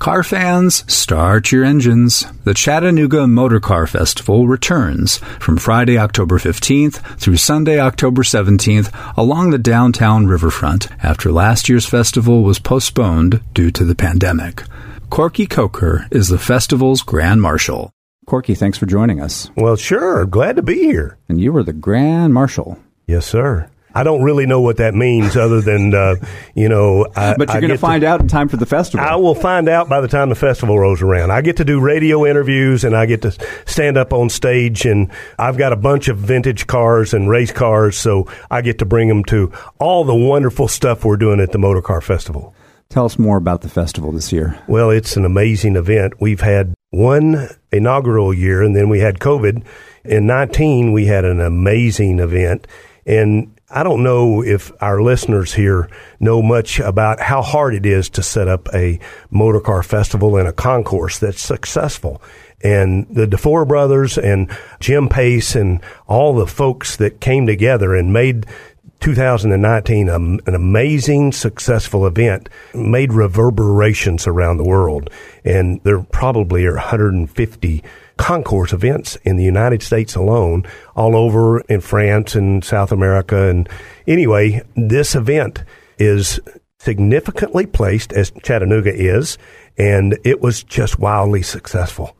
Car fans, start your engines. The Chattanooga Motor Car Festival returns from Friday, October 15th through Sunday, October 17th along the downtown riverfront after last year's festival was postponed due to the pandemic. Corky Coker is the festival's Grand Marshal. Corky, thanks for joining us. Well, sure. Glad to be here. And you were the Grand Marshal. Yes, sir. I don't really know what that means, other than uh, you know. I, but you're going to find out in time for the festival. I will find out by the time the festival rolls around. I get to do radio interviews, and I get to stand up on stage, and I've got a bunch of vintage cars and race cars, so I get to bring them to all the wonderful stuff we're doing at the Motor Car Festival. Tell us more about the festival this year. Well, it's an amazing event. We've had one inaugural year, and then we had COVID. In 19, we had an amazing event. And I don't know if our listeners here know much about how hard it is to set up a motor car festival and a concourse that's successful. And the DeFore brothers and Jim Pace and all the folks that came together and made 2019 an amazing, successful event, made reverberations around the world. And there probably are 150 concourse events in the United States alone, all over in France and South America. And anyway, this event is significantly placed as Chattanooga is, and it was just wildly successful.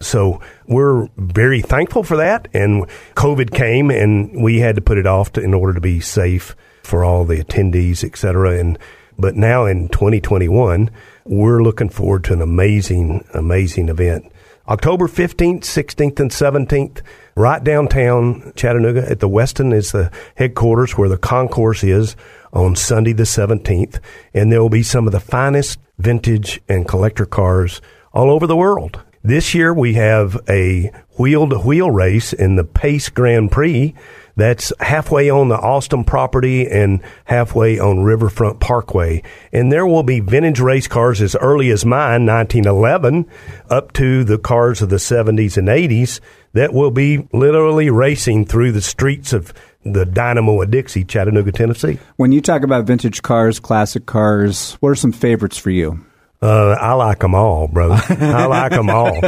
So we're very thankful for that. And COVID came, and we had to put it off to, in order to be safe for all the attendees, et cetera. And but now in 2021, we're looking forward to an amazing, amazing event. October 15th, 16th, and 17th, right downtown Chattanooga at the Westin is the headquarters where the concourse is on Sunday the 17th. And there will be some of the finest vintage and collector cars all over the world. This year we have a wheel to wheel race in the Pace Grand Prix that's halfway on the Austin property and halfway on Riverfront Parkway. And there will be vintage race cars as early as mine, 1911, up to the cars of the 70s and 80s that will be literally racing through the streets of the Dynamo of Dixie, Chattanooga, Tennessee. When you talk about vintage cars, classic cars, what are some favorites for you? Uh, I like them all, brother. I like them all.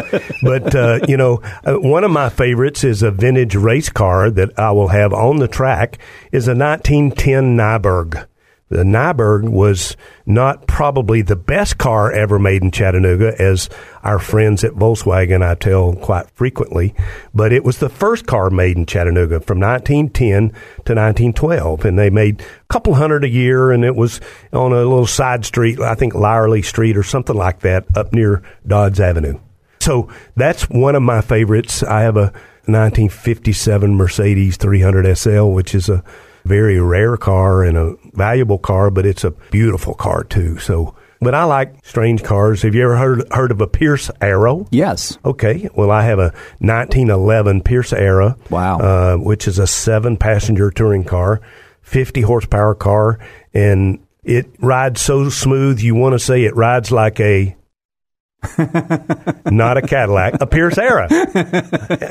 But, uh, you know, uh, one of my favorites is a vintage race car that I will have on the track is a 1910 Nyberg. The Nyberg was not probably the best car ever made in Chattanooga, as our friends at Volkswagen I tell quite frequently, but it was the first car made in Chattanooga from 1910 to 1912, and they made a couple hundred a year, and it was on a little side street, I think Lyerly Street or something like that, up near Dodds Avenue. So that's one of my favorites. I have a 1957 Mercedes 300 SL, which is a very rare car and a valuable car, but it's a beautiful car too. So, but I like strange cars. Have you ever heard heard of a Pierce Arrow? Yes. Okay. Well, I have a 1911 Pierce Arrow. Wow. Uh, which is a seven passenger touring car, 50 horsepower car, and it rides so smooth. You want to say it rides like a not a Cadillac, a Pierce Arrow.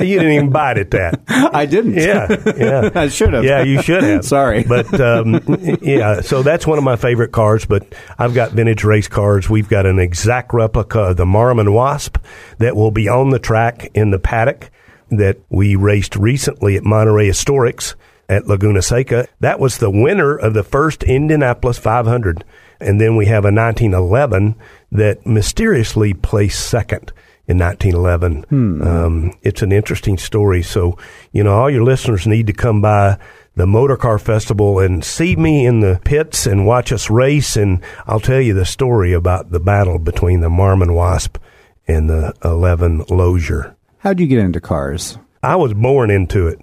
You didn't even bite at that. I didn't. Yeah, yeah. I should have. Yeah, you should have. Sorry, but um, yeah. So that's one of my favorite cars. But I've got vintage race cars. We've got an exact replica of the Marmon Wasp that will be on the track in the paddock that we raced recently at Monterey Historics at Laguna Seca. That was the winner of the first Indianapolis 500. And then we have a 1911 that mysteriously placed second in 1911. Hmm. Um, it's an interesting story. So, you know, all your listeners need to come by the Motor Car Festival and see me in the pits and watch us race. And I'll tell you the story about the battle between the Marmon Wasp and the 11 Lozier. How'd you get into cars? I was born into it.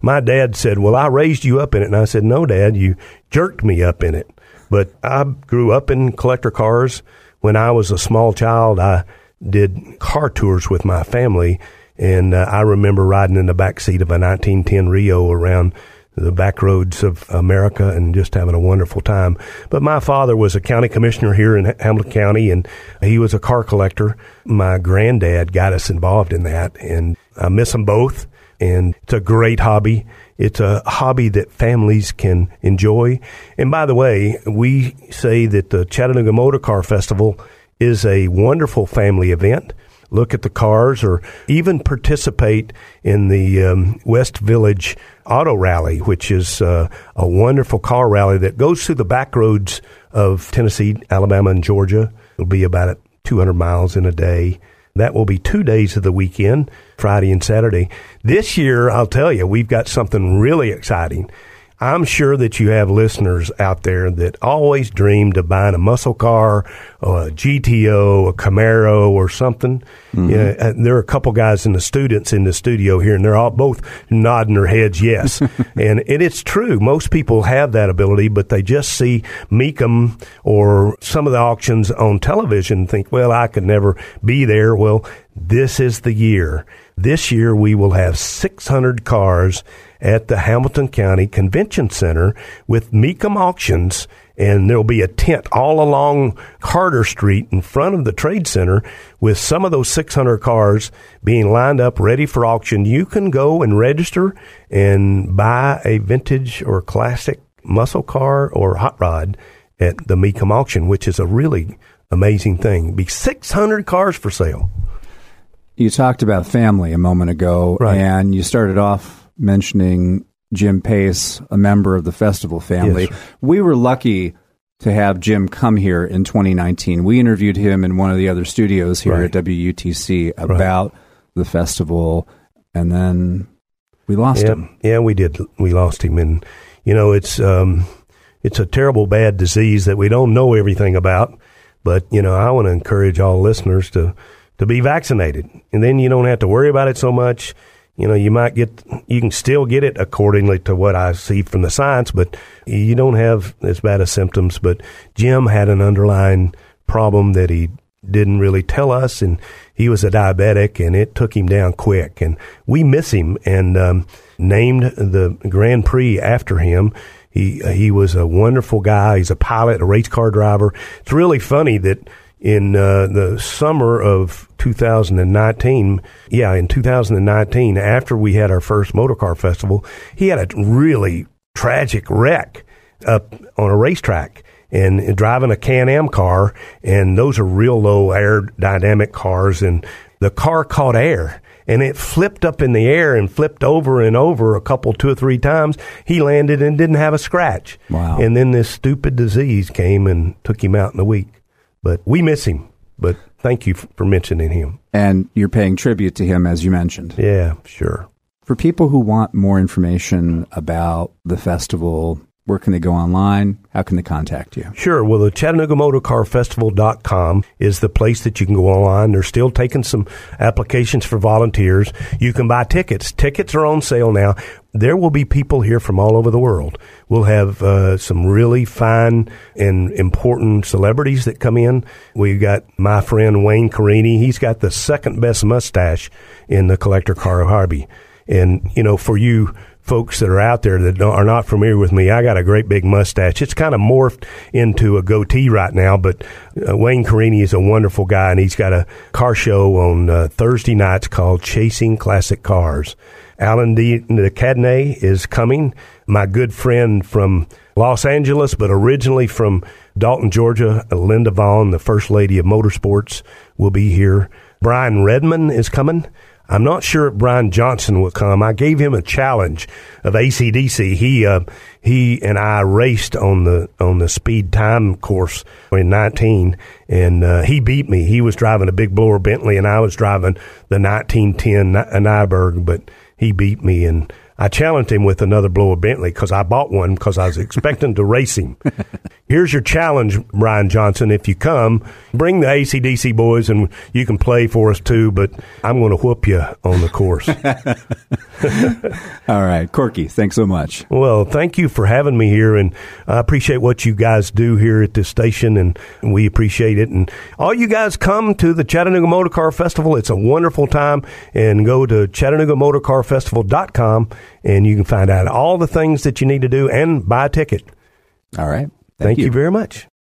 My dad said, Well, I raised you up in it. And I said, No, Dad, you jerked me up in it. But I grew up in collector cars. When I was a small child, I did car tours with my family, and uh, I remember riding in the back seat of a 1910 Reo around the back roads of America and just having a wonderful time. But my father was a county commissioner here in Hamilton County, and he was a car collector. My granddad got us involved in that, and I miss them both. And it's a great hobby. It's a hobby that families can enjoy. And by the way, we say that the Chattanooga Motor Car Festival is a wonderful family event. Look at the cars or even participate in the um, West Village Auto Rally, which is uh, a wonderful car rally that goes through the back roads of Tennessee, Alabama, and Georgia. It'll be about 200 miles in a day. That will be two days of the weekend, Friday and Saturday. This year, I'll tell you, we've got something really exciting. I'm sure that you have listeners out there that always dreamed of buying a muscle car, or a GTO, a Camaro, or something. Mm-hmm. You know, uh, there are a couple guys in the students in the studio here, and they're all both nodding their heads yes. and and it is true. Most people have that ability, but they just see Mecum or some of the auctions on television and think, well, I could never be there. Well, this is the year. This year we will have 600 cars at the Hamilton County Convention Center with Mecum Auctions, and there'll be a tent all along Carter Street in front of the Trade Center with some of those 600 cars being lined up ready for auction. You can go and register and buy a vintage or classic muscle car or hot rod at the Mecum auction, which is a really amazing thing. Be 600 cars for sale. You talked about family a moment ago, right. and you started off mentioning Jim Pace, a member of the festival family. Yes, we were lucky to have Jim come here in 2019. We interviewed him in one of the other studios here right. at WUTC about right. the festival, and then we lost yeah, him. Yeah, we did. We lost him, and you know it's um, it's a terrible bad disease that we don't know everything about. But you know, I want to encourage all listeners to to be vaccinated, and then you don't have to worry about it so much you know, you might get, you can still get it accordingly to what I see from the science, but you don't have as bad as symptoms. But Jim had an underlying problem that he didn't really tell us, and he was a diabetic, and it took him down quick. And we miss him, and um, named the Grand Prix after him. He he was a wonderful guy. He's a pilot, a race car driver. It's really funny that in uh, the summer of 2019, yeah, in 2019, after we had our first motorcar festival, he had a really tragic wreck up on a racetrack and driving a Can-Am car, and those are real low aerodynamic cars, and the car caught air and it flipped up in the air and flipped over and over a couple, two or three times. He landed and didn't have a scratch. Wow. And then this stupid disease came and took him out in a week. But we miss him. But thank you for mentioning him. And you're paying tribute to him, as you mentioned. Yeah, sure. For people who want more information about the festival, where can they go online? How can they contact you? Sure. Well, the Chattanooga Motorcar Festival.com is the place that you can go online. They're still taking some applications for volunteers. You can buy tickets. Tickets are on sale now. There will be people here from all over the world. We'll have uh, some really fine and important celebrities that come in. We've got my friend Wayne Carini. He's got the second best mustache in the collector car Harbee. And, you know, for you folks that are out there that are not familiar with me, I got a great big mustache. It's kind of morphed into a goatee right now, but uh, Wayne Carini is a wonderful guy, and he's got a car show on uh, Thursday nights called Chasing Classic Cars. Alain de Cadenet is coming. My good friend from Los Angeles, but originally from Dalton, Georgia, Linda Vaughn, the First Lady of Motorsports, will be here. Brian Redman is coming. I'm not sure if Brian Johnson will come. I gave him a challenge of AC/DC. He uh, he and I raced on the on the speed time course in 19, and uh, he beat me. He was driving a big blower Bentley, and I was driving the 1910 Nyberg, but he beat me and I challenged him with another blower Bentley because I bought one because I was expecting to race him. Here's your challenge, Brian Johnson. If you come, bring the AC/DC boys and you can play for us too, but I'm going to whoop you on the course. All right. Corky, thanks so much. Well, thank you for having me here. And I appreciate what you guys do here at this station, and we appreciate it. And all you guys come to the Chattanooga Motor Car Festival. It's a wonderful time. And go to ChattanoogaMotorCarFestival.com and you can find out all the things that you need to do and buy a ticket. All right. Thank, Thank you. you very much.